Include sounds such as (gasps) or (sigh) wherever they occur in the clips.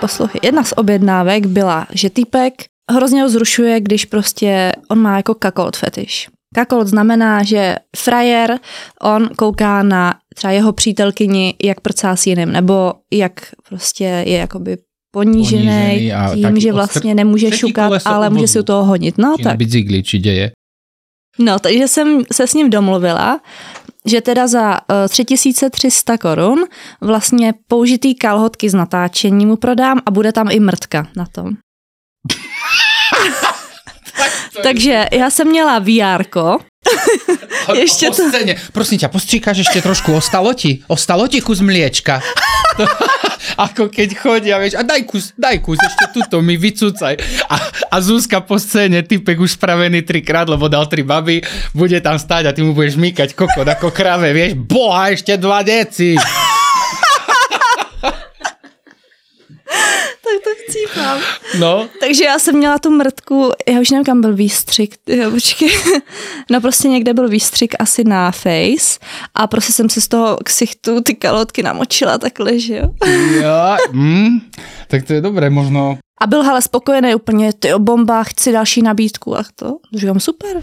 Poslouchej, jedna z objednávek byla, že týpek hrozně ho zrušuje, když prostě on má jako kakolot fetiš. Kakolot znamená, že frajer, on kouká na třeba jeho přítelkyni, jak prcá s jiným, nebo jak prostě je jakoby ponížený, Ponížený a tím, že vlastně nemůže šukat, ale může si u toho honit. No Či na tak. bicykli, či deje. No, takže jsem se s ním domluvila, že teda za uh, 3300 korun vlastně použitý kalhotky z natáčení mu prodám a bude tam i mrtka na tom. Takže já jsem měla VR, o to-. Prosím ťa, postříkáš ešte trošku, ostalo ti? Ostalo ti kus mliečka? (laughs) Ako keď chodia, vieš, a daj kus, daj kus, ešte tuto mi vycúcaj. A, a Zuzka po scéne, typek už spravený trikrát, lebo dal tri baby, bude tam stáť a ty mu budeš mýkať kokot ako krave, vieš, boha, ešte dva deci. Tak to chcípám. No, Takže já jsem měla tu mrtku, já už nevím, kam byl výstřik, jo, počkej. (laughs) No prostě někde byl výstřik asi na face a prostě jsem si z toho ksichtu ty kalotky namočila takhle, že jo. (laughs) ja, mm, tak to je dobré, možno A byl ale spokojený úplně, ty o bomba, chci další nabídku a to. Říkám, super.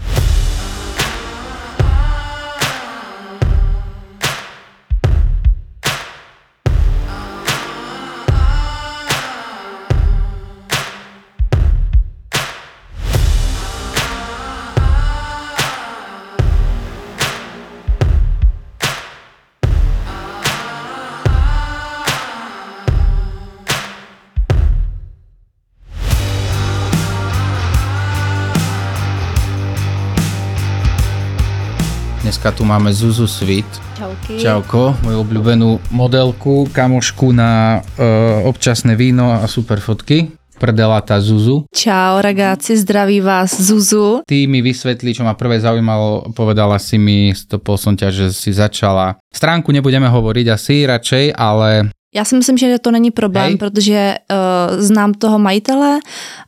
Dneska tu máme Zuzu Svit. Čauky. Čauko, moju obľúbenú modelku, kamošku na uh, občasné víno a super fotky. Prdelata Zuzu. Čau, ragazzi, zdraví vás Zuzu. Ty mi vysvetli, čo ma prvé zaujímalo, povedala si mi, stopol som ťa, že si začala. Stránku nebudeme hovoriť asi radšej, ale Já si myslím, že to není problém, Hej. protože uh, znám toho majitele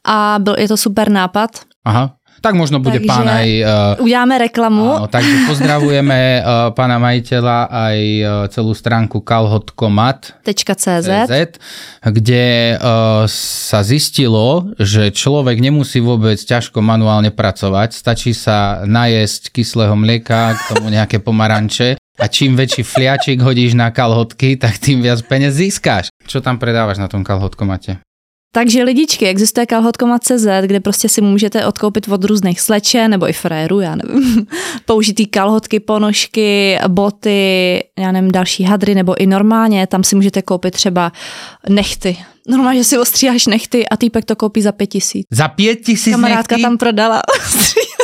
a byl, je to super nápad. aha, tak možno bude Takže- pán aj... Uh, Uděláme reklamu. Áno, takže (laughs) pozdravujeme uh, pána majiteľa aj uh, celú stránku kalhotkomat. .cz. CZ, kde uh, sa zistilo, že človek nemusí vôbec ťažko manuálne pracovať, stačí sa najesť kyslého mlieka, k tomu nejaké pomaranče a čím väčší fliačik hodíš na kalhotky, tak tým viac peniaz získáš. Čo tam predávaš na tom kalhotkomate? Takže lidičky, existuje kalhotkomat.cz, kde prostě si můžete odkoupit od různých slečen nebo i frérů, já nevím, (laughs) použitý kalhotky, ponožky, boty, já nevím, další hadry, nebo i normálně, tam si můžete koupit třeba nechty. Normálně, že si ostříháš nechty a týpek to koupí za pět tisíc. Za 5 tisíc Kamarádka nechty? tam prodala. (laughs)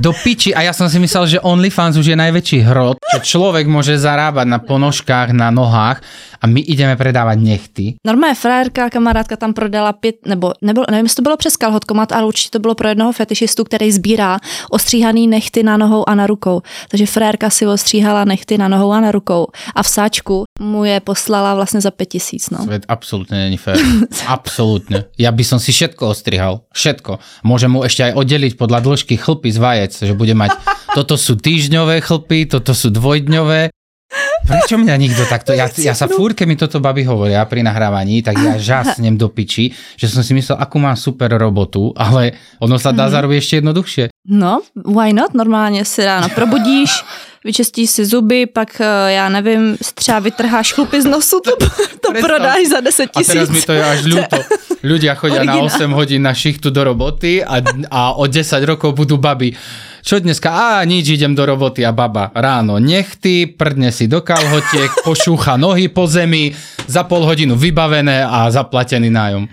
Do piči. A ja som si myslel, že OnlyFans už je najväčší hrot, že človek môže zarábať na ponožkách, na nohách a my ideme predávať nechty. Normálně frérka, kamarádka tam prodala pět, nebo nebylo, nevím, jestli to bylo přes kalhotkomat, ale určitě to bylo pro jednoho fetišistu, který sbírá ostříhaný nechty na nohou a na rukou. Takže frérka si ostříhala nechty na nohou a na rukou. A v sáčku mu je poslala vlastně za pět tisíc. No. Svet absolútne není fér. (laughs) Absolútne. Ja by som si všetko ostrihal. Všetko. Môžem mu ešte aj oddeliť podľa dĺžky chlpy z vajec, že bude mať, (laughs) toto sú týždňové chlpy, toto sú dvojdňové. Prečo mňa nikto takto... Ja, ja sa fúr, keď mi toto baby hovoria pri nahrávaní, tak ja žasnem (laughs) do piči, že som si myslel, akú mám super robotu, ale ono sa dá zarobiť ešte jednoduchšie. no, why not? Normálně si ráno probudíš, (laughs) vyčistíš si zuby, pak eh, já nevím, třeba vytrháš chlupy z nosu, to, to prodáš za 10 A tisíc. teraz mi to je až ľúto. Ľudia chodia na Originál. 8 hodín na šichtu do roboty a, a o 10 rokov budú baby. Čo dneska? Á, nič, idem do roboty a baba ráno nechty, prdne si do kalhotiek, pošúcha nohy po zemi, za pol hodinu vybavené a zaplatený nájom.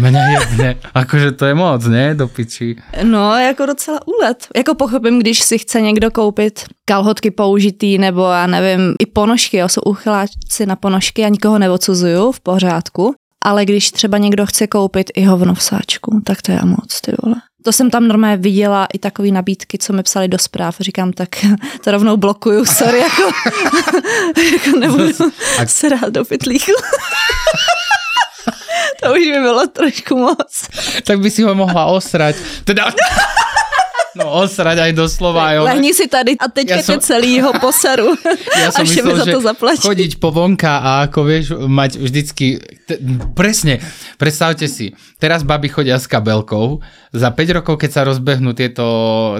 Mňa jebne. Akože to je moc, ne? Do piči. No, jako docela úlet. Jako pochopím, když si chce někdo koupit kalhotky použitý, nebo já nevím, i ponožky, jo, jsou uchyláci na ponožky, já nikoho neodsuzuju, v pořádku. Ale když třeba někdo chce koupit i hovno v sáčku, tak to je moc, ty vole. To jsem tam normálně viděla i takové nabídky, co mi psali do zpráv. Říkám, tak (laughs) to rovnou blokuju, sorry, jako, (laughs) jako nebudu se rád do pytlíku. (laughs) to už by bylo trošku moc. Tak by si ho mohla osrať. Teda... (laughs) No, osrať aj doslova. Aj Lehni si tady a teďka Ja som- celýho poseru. Ja som až mi myslel, za že to zaplatí. chodiť po vonka a ako vieš, mať vždycky, t- presne, predstavte si, teraz baby chodia s kabelkou, za 5 rokov, keď sa rozbehnú tieto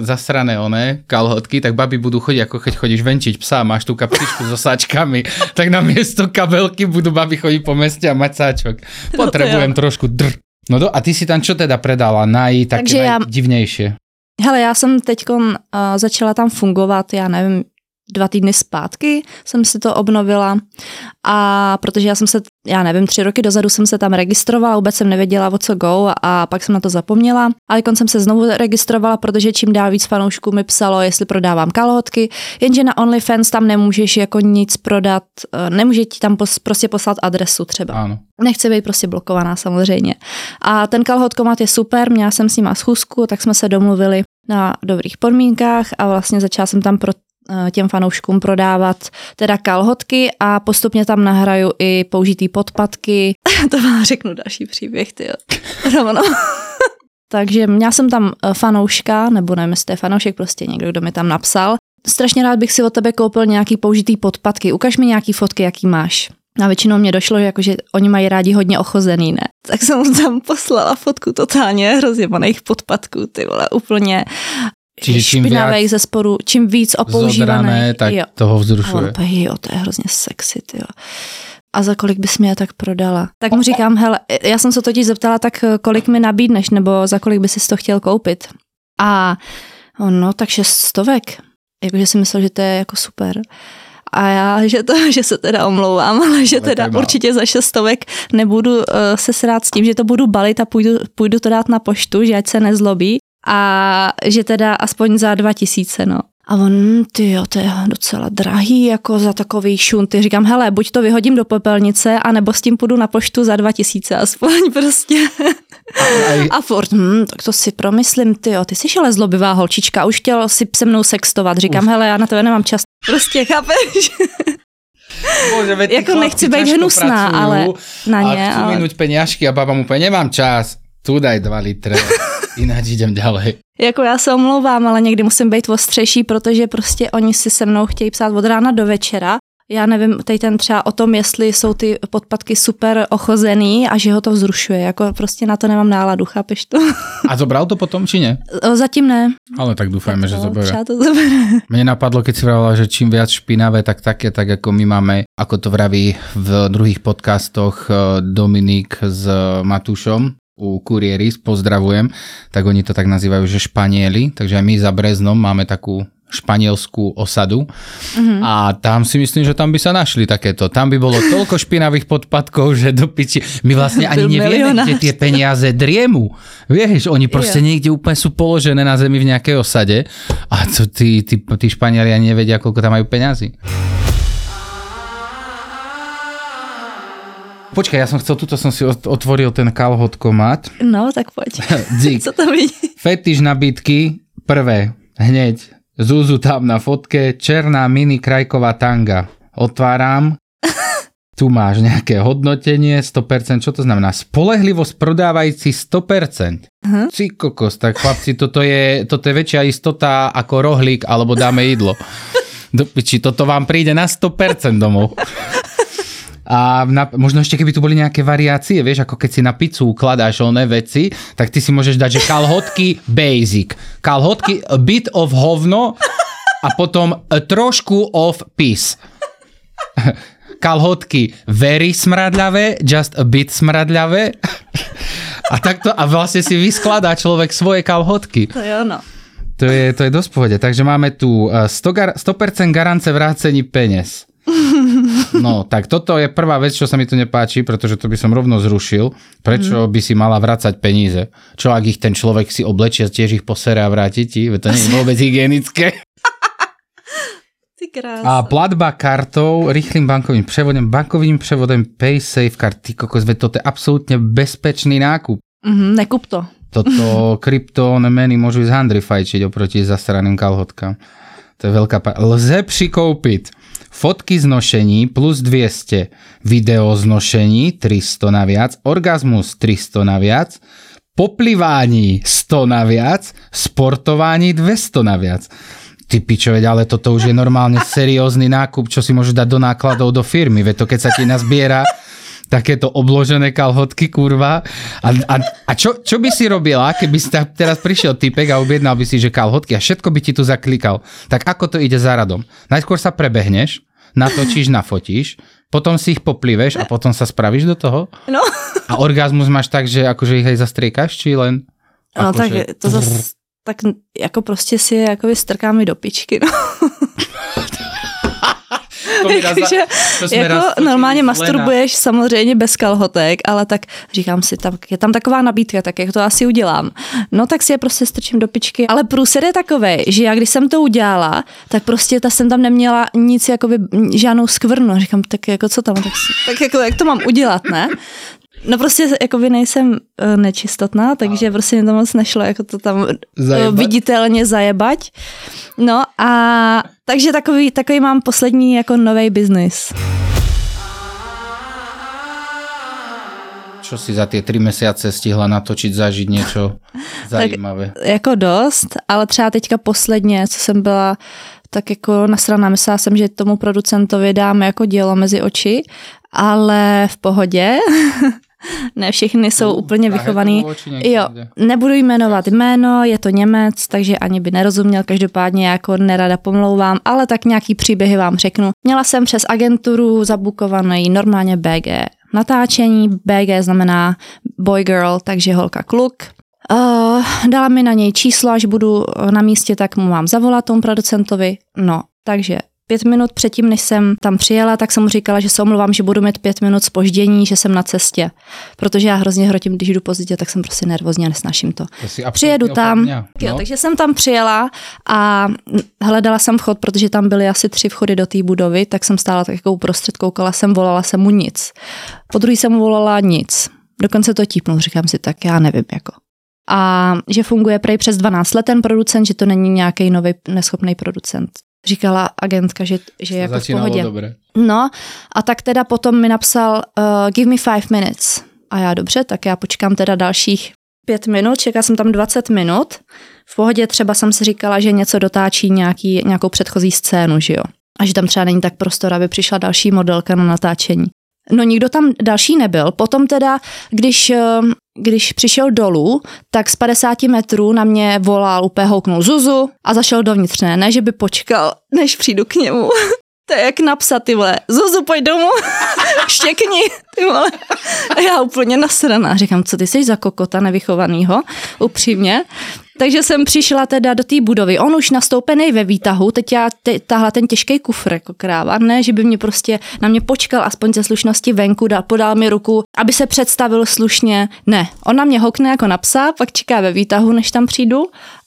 zasrané one, kalhotky, tak baby budú chodiť, ako keď chodíš venčiť psa, máš tú kapsičku so sáčkami, (laughs) tak na miesto kabelky budú baby chodiť po meste a mať sáčok. No Potrebujem jo. trošku dr. No do, a ty si tam čo teda predala? Naj, také Takže najdivnejšie. Hele, já jsem teď uh, začala tam fungovat, já nevím, dva týdny zpátky jsem si to obnovila a protože já jsem se, já nevím, tři roky dozadu jsem se tam registrovala, vůbec jsem nevěděla, o co go a pak jsem na to zapomněla. Ale jsem se znovu registrovala, protože čím dál víc fanoušků mi psalo, jestli prodávám kalhotky, jenže na OnlyFans tam nemůžeš jako nic prodat, eh, nemůže ti tam pos, prostě poslat adresu třeba. Áno. Nechci být prostě blokovaná samozřejmě. A ten kalhotkomat je super, měla jsem s nima schůzku, tak jsme se domluvili na dobrých podmínkách a vlastně začala jsem tam pro těm fanouškům prodávat teda kalhotky a postupně tam nahraju i použitý podpatky. (laughs) to vám řeknu další příběh, ty rovno. (laughs) Takže měla jsem tam eh, fanouška, nebo nevím, jestli to je fanoušek, prostě někdo, kdo mi tam napsal. Strašně rád bych si od tebe koupil nějaký použitý podpatky. Ukaž mi nějaký fotky, jaký máš. A většinou mě došlo, že, jako, že oni mají rádi hodně ochozený, ne? Tak jsem mu tam poslala fotku totálně rozjebaných podpatků, ty vole, úplně Čiže čím špinavých ze sporu, čím víc opoužívaných. Zodrané, tak jo. toho vzrušuje. úplně, jo, to je hrozně sexy, ty jo. A za kolik bys mě je tak prodala? Tak mu říkám, hele, já jsem se totiž zeptala, tak eh, kolik mi nabídneš, nebo za kolik by si to chtěl koupit? A on, no, tak šest stovek. Jakože si myslel, že to je jako super. A já, že, to, (laughs) že se teda omlouvám, ale že Ale teda určitě za šestovek nebudu uh, se srát s tím, že to budu balit a půjdu, půjdu to dát na poštu, že ať se nezlobí a že teda aspoň za dva tisíce, no. A on, ty jo, to je docela drahý, jako za takový šunty. Říkám, hele, buď to vyhodím do popelnice, anebo s tím půjdu na poštu za dva tisíce aspoň (laughs) prostě. Aj, A Ford, hm, tak to si promyslím, ty jo, ty jsi ale zlobivá holčička, už chtěl si se mnou sextovat. Říkám, hele, já na tebe nemám čas. Prostě, chápeš? (laughs) Bože, tí Jako nechci být hnusná, ale na a ně, chcú ale... minúť peniažky a baba mu povie, nemám čas, tu daj 2 litre, (laughs) ináč idem ďalej. Jako já se omlouvám, ale někdy musím být ostřejší, protože prostě oni si se mnou chtějí psát od rána do večera. Já nevím, tady ten třeba o tom, jestli jsou ty podpatky super ochozený a že ho to vzrušuje. Jako prostě na to nemám náladu, chápeš to? (laughs) A zobral to potom, či nie? O, Zatím ne. Ale tak dúfajme, že zoberie. třeba to zobere. (laughs) Mne napadlo, keď si vravila, že čím viac špinavé, tak také, tak ako my máme, ako to vraví v druhých podcastoch eh, Dominik s Matúšom, u Kurieris, pozdravujem, tak oni to tak nazývajú, že Španieli, takže aj my za Breznom máme takú španielskú osadu mm-hmm. a tam si myslím, že tam by sa našli takéto. Tam by bolo toľko špinavých podpadkov, že do piči. My vlastne ani nevieme, kde tie peniaze driemu. Vieš, oni proste Jo. niekde úplne sú položené na zemi v nejakej osade a to tí, tí, tí Španieli ani nevedia, koľko tam majú peňazí. Počkaj, ja som chcel, tuto som si ot- otvoril ten kalhotkomat. No, tak pojď. (laughs) Dzik. Co tam vidí? Fetiš nabídky, prvé, hneď, Zuzu tam na fotke, černá mini krajková tanga. Otváram, (laughs) tu máš nejaké hodnotenie, 100%, čo to znamená? Spolehlivosť prodávající 100%. Uh-huh. Kokos, tak chlapci, toto je, toto je väčšia istota ako rohlík, alebo dáme jedlo. (laughs) Do piči, toto vám príde na 100% domov. A na, možno ešte keby tu boli nejaké variácie, vieš, ako keď si na pizzu ukladáš oné veci, tak ty si môžeš dať, že kalhotky (laughs) basic, kalhotky a bit of hovno a potom e, trošku of peace. (laughs) Kalhotky very smradľavé, just a bit smradľavé. (laughs) A takto, a vlastne si vyskladá človek svoje kalhotky. To jo, no. To je, to je dosť pohode. Takže máme tu e, 100, gar- 100% garance vrácení peniaz. No, tak toto je prvá vec, čo sa mi tu nepáči, pretože to by som rovno zrušil. Prečo by si mala vrácať peníze? Čo ak ich ten človek si oblečie, tiež ich posere a vráti ti? To nie je vôbec hygienické. (laughs) A platba kartou, rýchlým bankovým převodem, bankovým převodem PaySafe card, ty kokos, toto je absolútne bezpečný nákup. Mhm, nekup to. Toto (laughs) kryptomeny môžu ísť handry fajčiť oproti zasraným kalhotkám. To je veľká pa- Lze přikoupit fotky z nošení plus 200, video z nošení 300 naviac, orgasmus 300 naviac, poplivání 100 naviac, sportování 200 naviac. Ty pičo, ale toto už je normálne seriózny nákup, čo si môžeš dať do nákladov do firmy. Veď to, keď sa ti nazbiera takéto obložené kalhotky, kurva. A, a, a čo, čo by si robila, keby si tak teraz prišiel typek a objednal by si, že kalhotky a všetko by ti tu zaklikal. Tak ako to ide za radom? Najskôr sa prebehneš, natočíš, nafotíš, potom si ich popliveš a potom sa spravíš do toho? No, A orgazmus máš tak, že akože ich aj zastriekaš, či len... no tak to zase tak jako prostě si je jako strkáme do pičky, no. (laughs) Jsme raz jako normálně masturbuješ samozřejmě bez kalhotek, ale tak říkám si, tam, je tam taková nabídka, tak jak to asi udělám. No tak si je prostě strčím do pičky. Ale průsed je takový, že já když jsem to udělala, tak prostě ta jsem tam neměla nic, jakoby žádnou skvrnu. Říkám, tak jako co tam, tak, tak jako jak to mám udělat, ne? No prostě jakoby nejsem eh, nečistotná, takže prostě mi to moc nešlo jako to tam eh, Zajebat? viditelně zajebať. No a takže takový, takový mám poslední jako nový biznis. Čo si za tie tri mesiace stihla natočiť, zažiť niečo (laughs) zajímavé? Jako dost, ale třeba teďka posledně, co jsem byla tak jako nasraná, myslela jsem, že tomu producentovi dáme jako dílo mezi oči, ale v pohodě. (laughs) (laughs) ne všechny jsou Uh, úplně vychovaný. Jo, nebudu jmenovat jméno, je to Němec, takže ani by nerozuměl, každopádně já jako nerada pomlouvám, ale tak nějaký příběhy vám řeknu. Měla jsem přes agenturu zabukovaný normálně BG natáčení, BG znamená boy girl, takže holka kluk. Uh, dala mi na něj číslo, až budu na místě, tak mu mám zavolat tomu producentovi. No, takže pět minut předtím, než jsem tam přijela, tak jsem mu říkala, že se omlouvám, že budu mít pět minut spoždění, že jsem na cestě. Protože já hrozně hrotím, když jdu pozdě, tak jsem prostě nervózní a nesnáším to. To Přijedu tam, mňa, jo, no. takže jsem tam přijela a hledala jsem vchod, protože tam byly asi tři vchody do té budovy, tak jsem stála tak jako uprostřed, koukala jsem, volala jsem mu nic. Po druhý jsem mu volala nic. Dokonce to típnul, říkám si, tak já nevím, jako. A že funguje prej přes 12 let ten producent, že to není nějaký nový neschopný producent. Říkala agentka, že, že je jako v pohodě. dobre. No a tak teda potom mi napsal uh, give me five minutes. A já dobře, tak já počkám teda dalších pět minut, čekala jsem tam 20 minut. V pohodě třeba jsem si říkala, že něco dotáčí nějaký, nějakou předchozí scénu, že jo. A že tam třeba není tak prostor, aby přišla další modelka na natáčení. No nikdo tam další nebyl. Potom teda, když, eh, když přišel dolů, tak z 50 metrů na mě volal, úplně houknul Zuzu a zašel dovnitř. Ne, ne, že by počkal, než přijdu k němu. (laughs) To je jak napsat, ty vole. Zuzu, pojď domů, (laughs) štěkni, ty vole. A já úplně nasraná. Říkám, co ty jsi za kokota nevychovanýho, upřímně. Takže jsem přišla teda do té budovy. On už nastoupený ve výtahu, teď já tahla ten těžký kufr jako kráva, ne, že by mě prostě na mě počkal aspoň ze slušnosti venku, dal, podal mi ruku, aby se představil slušně. Ne, on na mě hokne jako na psa, pak čeká ve výtahu, než tam přijdu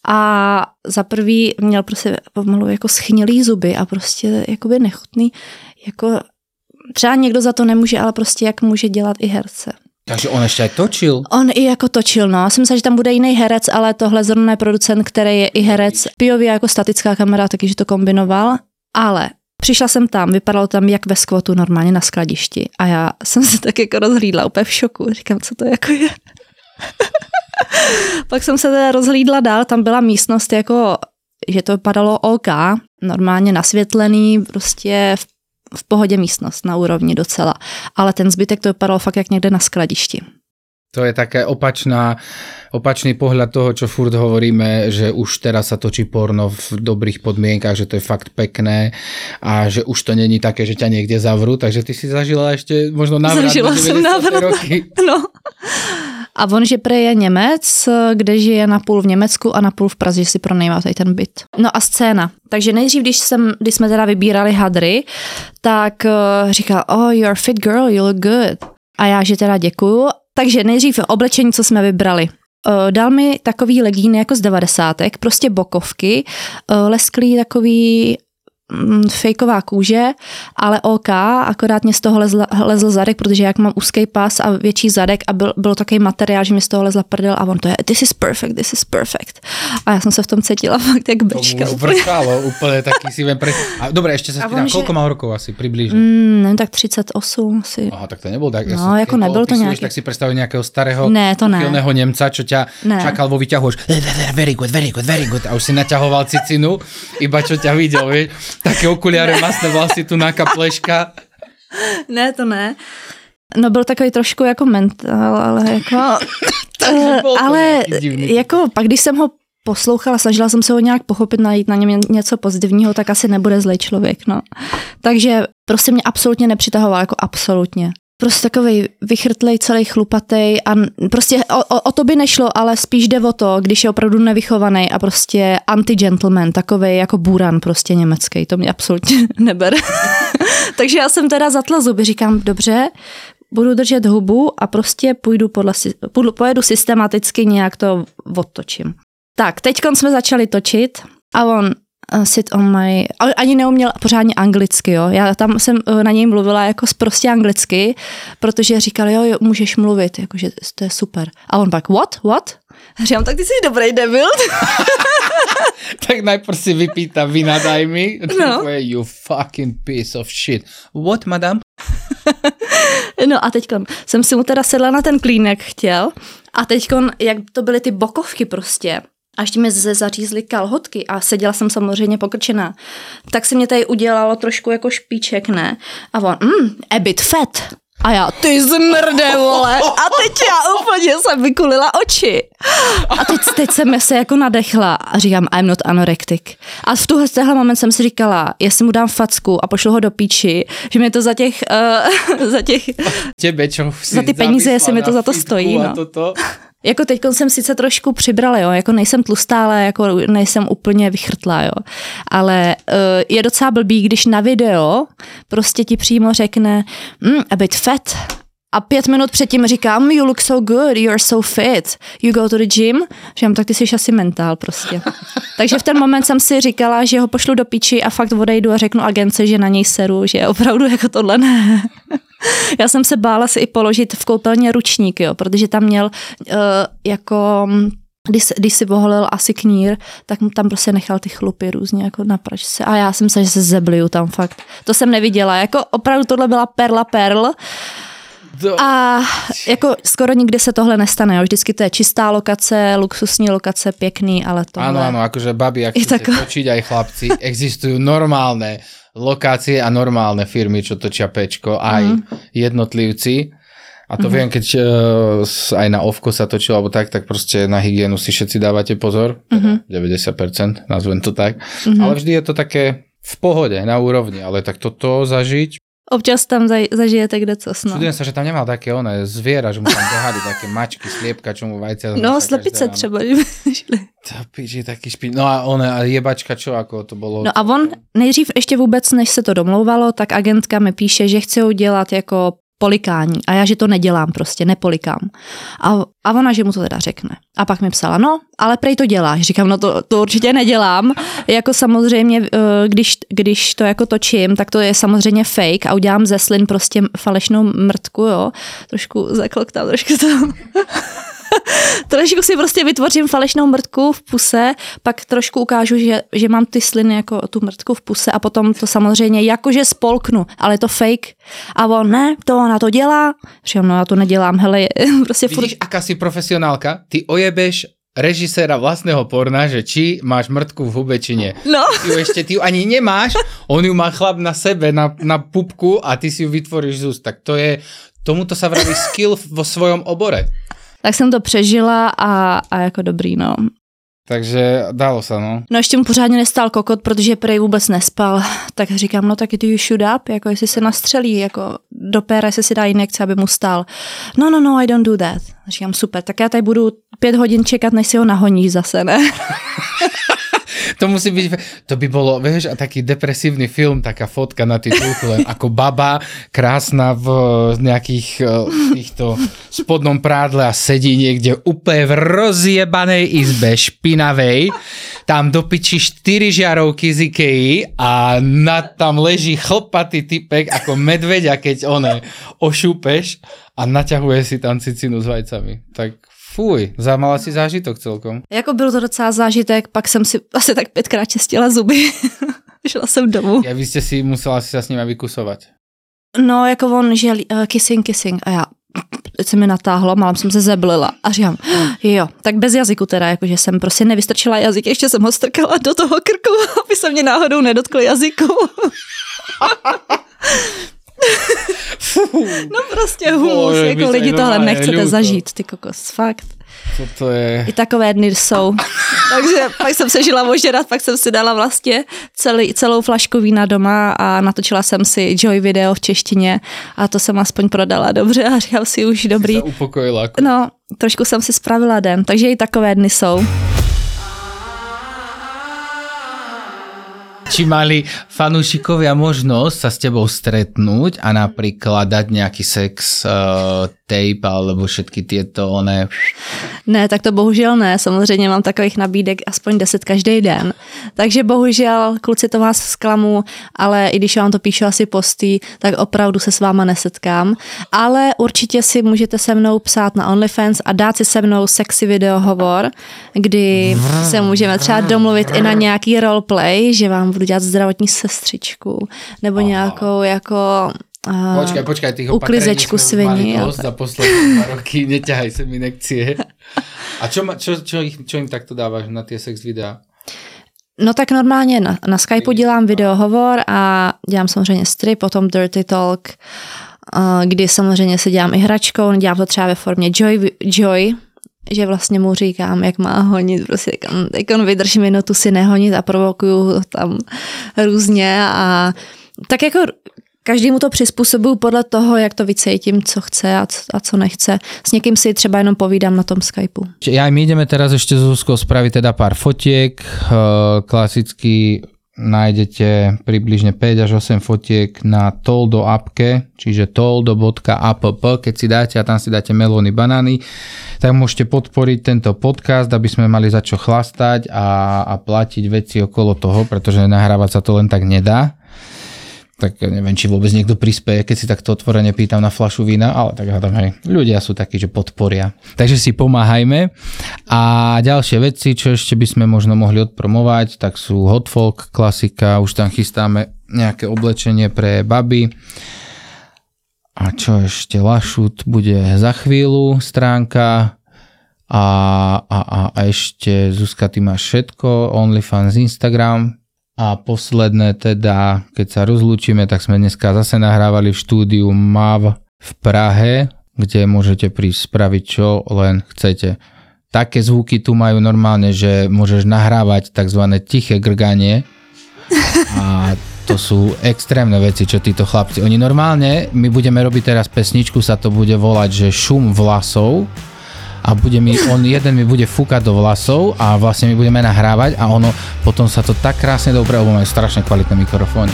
a za prvý měl prostě pomalu jako schnilý zuby a prostě jakoby nechutný, jako třeba někdo za to nemůže, ale prostě jak může dělat i herce. Takže on aj točil. On i jako točil, no. Jsem myslela, že tam bude jiný herec, ale tohle zrovna je producent, který je i herec. POV jako statická kamera, taky, že to kombinoval. Ale přišla jsem tam, vypadalo tam jak ve skvotu normálně na skladišti. A já jsem se tak jako rozhlídla úplně v šoku. Říkám, co to jako je. (laughs) Pak jsem se teda rozhlídla dál, tam byla místnost jako, že to vypadalo OK, normálně nasvětlený, prostě v v pohodě místnost na úrovni docela. Ale ten zbytek to vypadalo fakt jak někde na skladišti. To je také opačná, opačný pohľad toho, čo furt hovoríme, že už teraz sa točí porno v dobrých podmienkach, že to je fakt pekné a že už to není také, že ťa niekde zavrú, takže ty si zažila ešte možno návrat Zažila na jsem 90. návrat. roky. (laughs) No. A on, že prej je Němec, kde žije napůl v Německu a napůl v Praze, že si pronajímá tady ten byt. No a scéna. Takže nejdřív, když, jsem, když jsme teda vybírali hadry, tak uh, říkal, oh, you're a fit girl, you look good. A já, že teda děkuju. Takže nejdřív oblečení, co jsme vybrali. Uh, dal mi takový legíny jako z devadesátek, prostě bokovky, uh, lesklý takový fejková kůže, ale OK, akorát mě z toho lezl, lezl zadek, protože jak mám úzký pas a větší zadek a byl, byl takový materiál, že mi z toho lezla prdel a on to je this is perfect, this is perfect. A já jsem se v tom cítila (laughs) fakt jak už úplně. vrchalo, úplne taký si viem pre... A dobre, ešte sa A spýtam, on, že- má rokov asi približne? Mm, nevím, tak 38 asi. Aha, tak to nebol tak. No, jako keď nebyl to nějaký- Tak si predstavujem nejakého starého Ne, to ne. Nemca, čo ťa Ne. čakal vo výťahu, už very good, very good, very good. A už si naťahoval cicinu, iba čo ťa vieš. Také okuliare masné vlasy, tu na kapleška. Ne, to ne. No byl takový trošku jako mentál, ale jako... (laughs) Takže bol to ale jako pak, když jsem ho poslouchala, snažila jsem se ho nějak pochopit, najít na něm něco pozitivního, tak asi nebude zlej člověk, no. Takže prostě mě absolutně nepřitahoval, jako absolutně. Prostě takový vychrtlej, celý chlupatej a prostě o, o, o to by nešlo, ale spíš jde o to, když je opravdu nevychovaný a prostě anti-gentleman, takový jako buran prostě německý, to mě absolutně (laughs) nebere. (laughs) Takže já jsem teda zatla zuby, říkám, dobře, budu držet hubu a prostě půjdu podle, půjdu, pojedu systematicky, nějak to odtočím. Tak, teď jsme začali točit a on sit on my... Ani neuměl pořádně anglicky, jo. Já tam jsem uh, na něj mluvila jako prostě anglicky, protože říkal, jo, jo, můžeš mluvit, jakože to je super. A on pak, what, what? Říkám, tak ty jsi dobrý debil. (laughs) Tak najprv si vypýta, vynadaj mi. No. You fucking piece of shit. What, madam? (laughs) No a teď jsem si mu teda sedla na ten klín, jak chtěl. A teď, jak to byly ty bokovky prostě, a ještě mi zařízly kalhotky a seděla jsem samozřejmě pokrčená, tak se mě tady udělalo trošku jako špiček, ne? A on, mm, a bit fat. A já, ty zmrde, vole. A teď já úplně jsem vykulila oči. A teď, teď jsem se jako nadechla a říkám, I'm not anorectic. A v tuhle tenhle moment jsem si říkala, jestli mu dám facku a pošlu ho do píči, že mi to za těch, uh, (laughs) za těch Tebe, čo si Za ty peníze, jestli mi to za to stojí, no. toto. Jako teď jsem sice trošku přibrala, jo, jako nejsem tlustá, ale jako nejsem úplně vychrtlá, jo. Ale uh, je docela blbý, když na video prostě ti přímo řekne mm, a bit fat. A pět minut předtím říkám, you look so good, you're so fit, you go to the gym. Říkám, tak ty jsi asi mentál prostě. (laughs) Takže v ten moment jsem si říkala, že ho pošlu do piči a fakt odejdu a řeknu agence, že na něj seru, že opravdu (laughs) jako tohle ne. (laughs) Já jsem se bála si i položit v koupelně ručník, jo, protože tam měl uh, jako když, když si voholil asi knír, tak mu tam prostě nechal ty chlupy různě jako na pračce. A já jsem se, že se zebliju tam fakt. To jsem neviděla. Jako opravdu tohle byla perla perl. To, A jako skoro nikdy se tohle nestane. Jo. Vždycky to je čistá lokace, luxusní lokace, pěkný, ale tohle... Áno, áno, akože babi, ak Je chcete tako- točiť aj chlapci, existujú normálne lokácie a normálne firmy, čo točia pečko, aj Mhm. jednotlivci. A to viem, keď uh, aj na ovko sa točilo, alebo tak, tak proste na hygienu si všetci dávate pozor. Teda 90%, nazvem to tak. Ale vždy je to také v pohode, na úrovni. Ale tak toto zažiť, Občas tam zaj, zažijete kde co no. čudujem sa, že tam nemal také oné zviera, že mu tam behali také mačky, sliepka, čo mu vajcia. No, slepice třeba, kdyby šli. To piči, taký špín. No a one, a jebačka, čo, ako to bolo? No a on nejdřív ještě vůbec, než se to domlouvalo, tak agentka mi píše, že chce udělat jako polikání. A já, že to nedělám prostě, nepolikám. A, a ona, že mu to teda řekne. A pak mi psala, no, ale prej to děláš. Říkám, no to, to určitě nedělám. Jako samozřejmě, eh, když, když to jako točím, tak to je samozřejmě fake a udělám ze slin prostě falešnou mrtku, jo. Trošku zakloktám, trošku to... (laughs) trošku si prostě vytvořím falešnou mrtku v puse, pak trošku ukážu, že, že mám ty sliny jako tu mrtku v puse a potom to samozřejmě jakože spolknu, ale je to fake. A on, ne, to ona to dělá. Říkám, no já to nedělám, hele, (laughs) prostě furt... Vidíš, aká si profesionálka? Ty ojebeš režiséra vlastného porna, že či máš mrtku v hube, či nie. No. Ty ju ešte, ty ju ani nemáš, on ju má chlap na sebe, na, na pupku a ty si ju vytvoríš z úst. Tak to je, tomuto sa vraví skill vo svojom obore. Tak jsem to přežila a, a jako dobrý, no. Takže dalo se, no. No ještě mu pořádně nestál kokot, protože prej vůbec nespal. Tak říkám, no tak do you shoot up, jako jestli se nastřelí, jako do péra, jestli si dá injekce, aby mu stál. No, no, no, I don't do that. Říkám, super, tak já tady budu pět hodin čekat, než si ho nahoníš zase, ne? (laughs) to musí byť, to by bolo, vieš, a taký depresívny film, taká fotka na titulku, len ako baba, krásna v nejakých eh, týchto spodnom prádle a sedí niekde úplne v rozjebanej izbe, špinavej, tam do piči 4 žiarovky z Ikei a nad tam leží chlpatý typek ako medveďa, keď one ošúpeš a naťahuje si tam cicinu s vajcami. Tak Fuj, si zážitok celkom. Jako byl to docela zážitek, pak jsem si asi tak pětkrát čistila zuby. (laughs) Šla jsem domů. Ja, vy jste si musela si se s ním vykusovat. No, jako on, že uh, kissing, kissing. A já, teď se mi natáhlo, málem jsem se zeblila. A říkám, (gasps) jo, tak bez jazyku teda, jakože jsem prostě nevystrčila jazyk, ještě jsem ho strkala do toho krku, (laughs) aby se mě náhodou nedotkl jazyku. (laughs) (laughs) no prostě hůř, jako lidi tohle nechcete zažít, ty kokos, fakt. Co to je? I takové dny jsou. (laughs) Takže pak jsem se žila ožerat, pak jsem si dala vlastně celý, celou flašku vína doma a natočila jsem si Joy video v češtině a to jsem aspoň prodala dobře a říkal si už dobrý. Jsi se upokojila. Jako. No, trošku jsem si spravila den, takže i takové dny jsou. Či mali fanúšikovia možnosť sa s tebou stretnúť a napríklad dať nejaký sex uh, tape alebo všetky tieto one... Ne, tak to bohužel ne. Samozřejmě mám takových nabídek aspoň 10 každý den. Takže bohužel, kluci to vás zklamu, ale i když vám to píšu asi posty, tak opravdu se s váma nesetkám. Ale určitě si můžete se mnou psát na OnlyFans a dát si se mnou sexy videohovor, kdy se můžeme třeba domluvit i na nějaký roleplay, že vám budu dělat zdravotní sestřičku nebo nějakou jako počkaj, počkaj, tých uklizečku svini. Dosť za posledné roky, neťahaj sem inekcie. A čo, čo, čo, ich, čo im takto dáváš na tie sex videa? No tak normálně na, na Skypeu dělám videohovor a dělám samozřejmě strip, potom dirty talk, kdy samozřejmě se dělám i hračkou, dělám to třeba ve formě Joy, Joy že vlastně mu říkám, jak má honit, prostě jak on vydrží minutu si nehonit a provokuju tam různě a tak jako každý mu to přizpůsobuju podle toho, jak to vycítím, co chce a, a co nechce. S někým si třeba jenom povídám na tom Skypeu. Ja, my ideme teraz ešte s Zuzkou spraviť teda pár fotiek. Eh, klasicky nájdete približne 5 až 8 fotiek na Toldo appke, čiže toldo.app, keď si dáte a tam si dáte melóny, banány, tak môžete podporiť tento podcast, aby sme mali za čo chlastať a, a platiť veci okolo toho, pretože nahrávať sa to len tak nedá tak neviem, či vôbec niekto prispieje, keď si takto otvorene pýtam na flašu vína, ale tak hádam, hej, ľudia sú takí, že podporia. Takže si pomáhajme. A ďalšie veci, čo ešte by sme možno mohli odpromovať, tak sú Hot Folk klasika, už tam chystáme nejaké oblečenie pre baby. A čo ešte, Lašut bude za chvíľu stránka, a, a, a, a ešte Zuzka, ty máš všetko, OnlyFans Instagram, a posledné teda, keď sa rozlúčime, tak sme dneska zase nahrávali v štúdiu MAV v Prahe, kde môžete prísť spraviť čo len chcete. Také zvuky tu majú normálne, že môžeš nahrávať tzv. tiché grganie a to sú extrémne veci, čo títo chlapci. Oni normálne, my budeme robiť teraz pesničku, sa to bude volať, že šum vlasov a bude mi, on jeden mi bude fúkať do vlasov a vlastne my budeme nahrávať a ono potom sa to tak krásne dobre, lebo majú strašne kvalitné mikrofóny.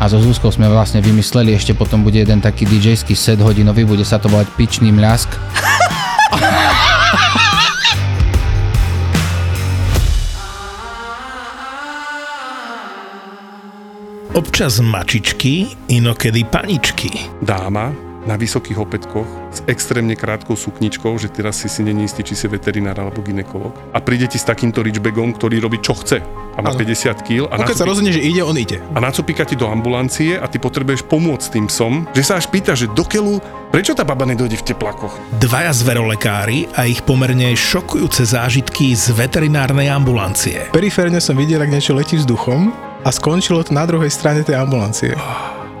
A so Zuzkou sme vlastne vymysleli, ešte potom bude jeden taký DJský set hodinový, bude sa to volať Pičný mľask. Občas mačičky, inokedy paničky. Dáma na vysokých opätkoch s extrémne krátkou sukničkou, že teraz si si není istý, či si veterinár alebo ginekolog. A príde ti s takýmto richbagom, ktorý robí čo chce a má ano. 50 kg. A keď sa rozhodne, že ide, on ide. A nacopíka ti do ambulancie a ty potrebuješ pomôcť tým psom, že sa až pýta, že do keľu, prečo tá baba nedojde v teplakoch? Dvaja zverolekári a ich pomerne šokujúce zážitky z veterinárnej ambulancie. Periférne som videl, ak niečo letí vzduchom a skončilo to na druhej strane tej ambulancie.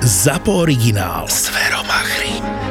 ZAPO originál. Zveromachry.